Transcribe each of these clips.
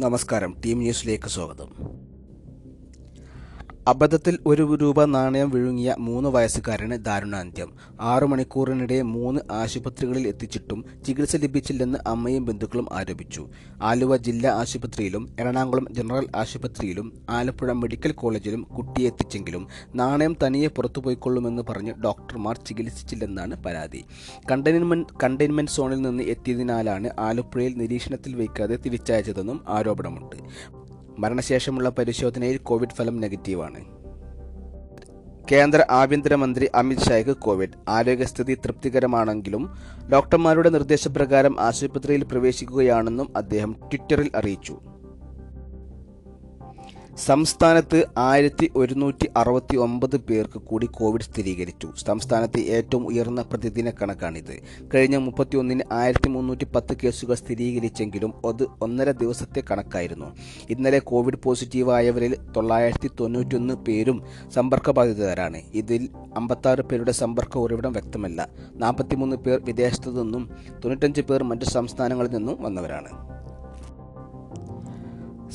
നമസ്കാരം. ടീം ന്യൂസിലേക്ക് സ്വാഗതം. അബദ്ധത്തിൽ ഒരു രൂപ നാണയം വിഴുങ്ങിയ മൂന്ന് വയസ്സുകാരന് ദാരുണാന്ത്യം. ആറു മണിക്കൂറിനിടെ മൂന്ന് ആശുപത്രികളിൽ എത്തിച്ചിട്ടും ചികിത്സ ലഭിച്ചില്ലെന്ന് അമ്മയും ബന്ധുക്കളും ആരോപിച്ചു. ആലുവ ജില്ലാ ആശുപത്രിയിലും എറണാകുളം ജനറൽ ആശുപത്രിയിലും ആലപ്പുഴ മെഡിക്കൽ കോളേജിലും കുട്ടിയെ എത്തിച്ചെങ്കിലും നാണയം തനിയെ പുറത്തുപോയിക്കൊള്ളുമെന്ന് പറഞ്ഞ് ഡോക്ടർമാർ ചികിത്സിച്ചില്ലെന്നാണ് പരാതി. കണ്ടെയ്ൻമെന്റ് കണ്ടെയ്ൻമെന്റ് സോണിൽ നിന്ന് എത്തിയതിനാലാണ് ആലപ്പുഴയിൽ നിരീക്ഷണത്തിൽ വയ്ക്കാതെ തിരിച്ചയച്ചതെന്നും ആരോപണമുണ്ട്. മരണശേഷമുള്ള പരിശോധനയിൽ കോവിഡ് ഫലം നെഗറ്റീവാണ്. കേന്ദ്ര ആഭ്യന്തരമന്ത്രി അമിത്ഷായ്ക്ക് കോവിഡ്. ആരോഗ്യസ്ഥിതി തൃപ്തികരമാണെങ്കിലും ഡോക്ടർമാരുടെ നിർദ്ദേശപ്രകാരം ആശുപത്രിയിൽ പ്രവേശിക്കുകയാണെന്നും അദ്ദേഹം ട്വിറ്ററിൽ അറിയിച്ചു. സംസ്ഥാനത്ത് ആയിരത്തി ഒരുന്നൂറ്റി അറുപത്തി ഒമ്പത് പേർക്ക് കൂടി കോവിഡ് സ്ഥിരീകരിച്ചു. സംസ്ഥാനത്ത് ഏറ്റവും ഉയർന്ന പ്രതിദിന കണക്കാണിത്. കഴിഞ്ഞ മുപ്പത്തിയൊന്നിന് ആയിരത്തി മുന്നൂറ്റി പത്ത് കേസുകൾ സ്ഥിരീകരിച്ചെങ്കിലും അത് ഒന്നര ദിവസത്തെ കണക്കായിരുന്നു. ഇന്നലെ കോവിഡ് പോസിറ്റീവായവരിൽ തൊള്ളായിരത്തി തൊണ്ണൂറ്റൊന്ന് പേരും സമ്പർക്കബാധിതരാണ്. ഇതിൽ അമ്പത്താറ് പേരുടെ സമ്പർക്ക ഉറവിടം വ്യക്തമല്ല. നാൽപ്പത്തിമൂന്ന് പേർ വിദേശത്തു നിന്നും തൊണ്ണൂറ്റഞ്ച് പേർ മറ്റ് സംസ്ഥാനങ്ങളിൽ നിന്നും വന്നവരാണ്.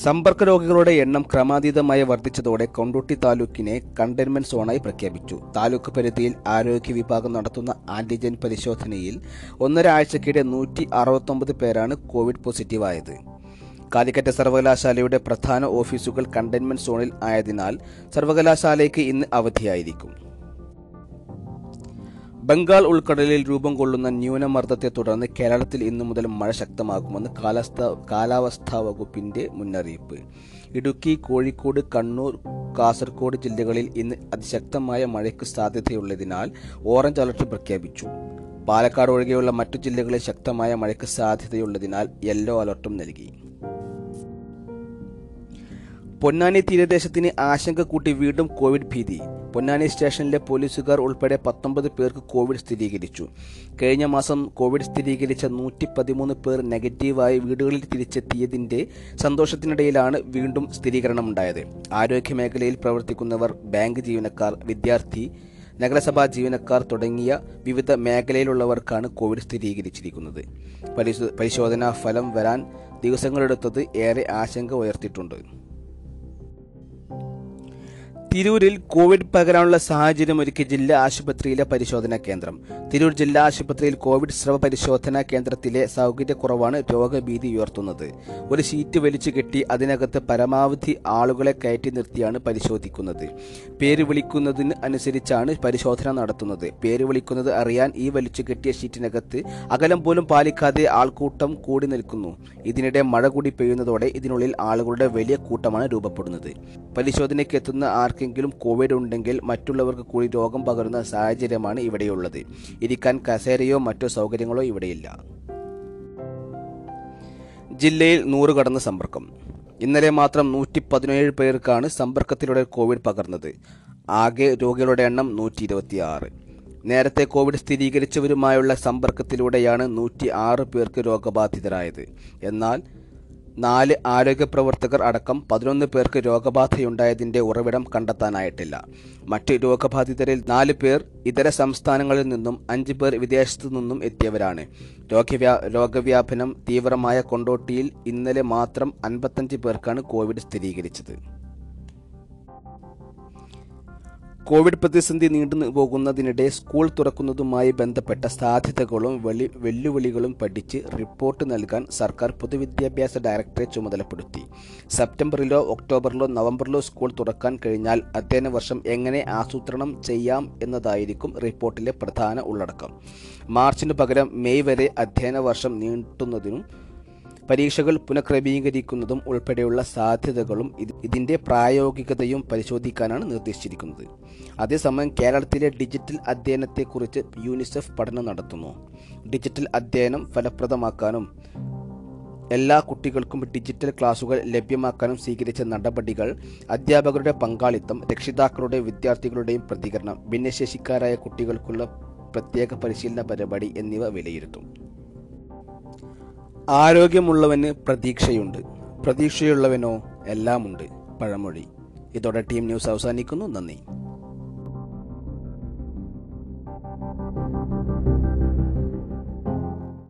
സമ്പർക്ക രോഗികളുടെ എണ്ണം ക്രമാതീതമായി വർദ്ധിച്ചതോടെ കൊണ്ടോട്ടി താലൂക്കിനെ കണ്ടെയ്ൻമെന്റ് സോണായി പ്രഖ്യാപിച്ചു. താലൂക്ക് പരിധിയിൽ ആരോഗ്യ വിഭാഗം നടത്തുന്ന ആന്റിജൻ പരിശോധനയിൽ ഒന്നര ആഴ്ചക്കിടെ നൂറ്റി അറുപത്തൊമ്പത് പേരാണ് കോവിഡ് പോസിറ്റീവായത്. കാലിക്കറ്റ് സർവകലാശാലയുടെ പ്രധാന ഓഫീസുകൾ കണ്ടെയ്ൻമെന്റ് സോണിൽ ആയതിനാൽ സർവകലാശാലയ്ക്ക് ഇന്ന് അവധിയായിരിക്കും. ബംഗാൾ ഉൾക്കടലിൽ രൂപം കൊള്ളുന്ന ന്യൂനമർദ്ദത്തെ തുടർന്ന് കേരളത്തിൽ ഇന്നു മുതൽ മഴ ശക്തമാകുമെന്ന് കാലാവസ്ഥ കാലാവസ്ഥാ വകുപ്പിന്റെ മുന്നറിയിപ്പ്. ഇടുക്കി കോഴിക്കോട് കണ്ണൂർ കാസർഗോഡ് ജില്ലകളിൽ ഇന്ന് അതിശക്തമായ മഴയ്ക്ക് സാധ്യതയുള്ളതിനാൽ ഓറഞ്ച് അലർട്ട് പ്രഖ്യാപിച്ചു. പാലക്കാട് ഒഴികെയുള്ള മറ്റു ജില്ലകളിൽ ശക്തമായ മഴയ്ക്ക് സാധ്യതയുള്ളതിനാൽ യെല്ലോ അലർട്ടും നൽകി. പൊന്നാനി തീരദേശത്തിന് ആശങ്ക കൂട്ടി വീണ്ടും കോവിഡ് ഭീതി. പൊന്നാനി സ്റ്റേഷനിലെ പോലീസുകാർ ഉൾപ്പെടെ പത്തൊമ്പത് പേർക്ക് കോവിഡ് സ്ഥിരീകരിച്ചു. കഴിഞ്ഞ മാസം കോവിഡ് സ്ഥിരീകരിച്ച നൂറ്റി പതിമൂന്ന് പേർ നെഗറ്റീവായി വീടുകളിൽ തിരിച്ചെത്തിയതിന്റെ സന്തോഷത്തിനിടയിലാണ് വീണ്ടും സ്ഥിരീകരണമുണ്ടായത്. ആരോഗ്യ മേഖലയിൽ പ്രവർത്തിക്കുന്നവർ ബാങ്ക് ജീവനക്കാർ വിദ്യാർത്ഥി നഗരസഭാ ജീവനക്കാർ തുടങ്ങിയ വിവിധ മേഖലയിലുള്ളവർക്കാണ് കോവിഡ് സ്ഥിരീകരിച്ചിരിക്കുന്നത്. പരിശോധനാ ഫലം വരാൻ ദിവസങ്ങളെടുത്തത് ഏറെ ആശങ്ക ഉയർത്തിയിട്ടുണ്ട്. തിരൂരിൽ കോവിഡ് പകരാനുള്ള സാഹചര്യം ഒരുക്കി ജില്ലാ ആശുപത്രിയിലെ പരിശോധനാ കേന്ദ്രം. തിരൂർ ജില്ലാ ആശുപത്രിയിൽ കോവിഡ് സ്രവ പരിശോധനാ കേന്ദ്രത്തിലെ സൗകര്യക്കുറവാണ് രോഗഭീതി ഉയർത്തുന്നത്. ഒരു ഷീറ്റ് വലിച്ചു കെട്ടി അതിനകത്ത് പരമാവധി ആളുകളെ കയറ്റി നിർത്തിയാണ് പരിശോധിക്കുന്നത്. പേര് വിളിക്കുന്നതിന് അനുസരിച്ചാണ് പരിശോധന നടത്തുന്നത്. പേര് വിളിക്കുന്നത് അറിയാൻ ഈ വലിച്ചു കെട്ടിയ ഷീറ്റിനകത്ത് അകലം പോലും പാലിക്കാതെ ആൾക്കൂട്ടം കൂടി നിൽക്കുന്നു. ഇതിനിടെ മഴ കൂടി പെയ്യുന്നതോടെ ഇതിനുള്ളിൽ ആളുകളുടെ വലിയ കൂട്ടമാണ് രൂപപ്പെടുന്നത്. പരിശോധനയ്ക്ക് എത്തുന്ന ആർക്കെങ്കിലും കോവിഡ് ഉണ്ടെങ്കിൽ മറ്റുള്ളവർക്ക് കൂടി രോഗം പകരുന്ന സാഹചര്യമാണ് ഇവിടെയുള്ളത്. ഇരിക്കാൻ കസേരയോ മറ്റോ സൗകര്യങ്ങളോ ഇവിടെയില്ല. ജില്ലയിൽ നൂറ് കടന്ന് സമ്പർക്കം. ഇന്നലെ മാത്രം നൂറ്റി പതിനേഴ് പേർക്കാണ് സമ്പർക്കത്തിലൂടെ കോവിഡ് പകർന്നത്. ആകെ രോഗികളുടെ എണ്ണം നൂറ്റി ഇരുപത്തിയാറ് നേരത്തെ കോവിഡ് സ്ഥിരീകരിച്ചവരുമായുള്ള സമ്പർക്കത്തിലൂടെയാണ് നൂറ്റി ആറ് പേർക്ക് രോഗബാധിതരായത്. എന്നാൽ നാല് ആരോഗ്യ പ്രവർത്തകർ അടക്കം പതിനൊന്ന് പേർക്ക് രോഗബാധയുണ്ടായതിന്റെ ഉറവിടം കണ്ടെത്താനായിട്ടില്ല. മറ്റ് രോഗബാധിതരിൽ നാല് പേർ ഇതര സംസ്ഥാനങ്ങളിൽ നിന്നും അഞ്ച് പേർ വിദേശത്തു നിന്നും എത്തിയവരാണ്. രോഗവ്യാ രോഗവ്യാപനം തീവ്രമായ കൊണ്ടോട്ടിയിൽ ഇന്നലെ മാത്രം അൻപത്തഞ്ച് പേർക്കാണ് കോവിഡ് സ്ഥിരീകരിച്ചത്. കോവിഡ് പ്രതിസന്ധി നീണ്ടു പോകുന്നതിനിടെ സ്കൂൾ തുറക്കുന്നതുമായി ബന്ധപ്പെട്ട സാധ്യതകളും വെളി വെല്ലുവിളികളും പഠിച്ച് റിപ്പോർട്ട് നൽകാൻ സർക്കാർ പൊതുവിദ്യാഭ്യാസ ഡയറക്ടറെ ചുമതലപ്പെടുത്തി. സെപ്റ്റംബറിലോ ഒക്ടോബറിലോ നവംബറിലോ സ്കൂൾ തുറക്കാൻ കഴിഞ്ഞാൽ അധ്യയന വർഷം എങ്ങനെ ആസൂത്രണം ചെയ്യാം എന്നതായിരിക്കും റിപ്പോർട്ടിലെ പ്രധാന ഉള്ളടക്കം. മാർച്ചിനു പകരം മെയ് വരെ അധ്യയന വർഷം നീട്ടുന്നതിനും പരീക്ഷകൾ പുനഃക്രമീകരിക്കുന്നതും ഉൾപ്പെടെയുള്ള സാധ്യതകളും ഇതിന്റെ പ്രായോഗികതയും പരിശോധിക്കാനാണ് നിർദ്ദേശിച്ചിരിക്കുന്നത്. അതേസമയം കേരളത്തിലെ ഡിജിറ്റൽ അധ്യയനത്തെക്കുറിച്ച് യൂണിസെഫ് പഠനം നടത്തുന്നു. ഡിജിറ്റൽ അധ്യയനം ഫലപ്രദമാക്കാനും എല്ലാ കുട്ടികൾക്കും ഡിജിറ്റൽ ക്ലാസുകൾ ലഭ്യമാക്കാനും സ്വീകരിച്ച നടപടികൾ അധ്യാപകരുടെ പങ്കാളിത്തം രക്ഷിതാക്കളുടെ വിദ്യാർത്ഥികളുടെയും പ്രതികരണം ഭിന്നശേഷിക്കാരായ കുട്ടികൾക്കുള്ള പ്രത്യേക പരിശീലന പരിപാടി എന്നിവ വിലയിരുത്തും. ആരോഗ്യമുള്ളവന് പ്രതീക്ഷയുണ്ട്. പ്രതീക്ഷയുള്ളവനോ എല്ലാമുണ്ട്. പഴമൊഴി. ഇതോടെ ടീം ന്യൂസ് അവസാനിക്കുന്നു. നന്ദി.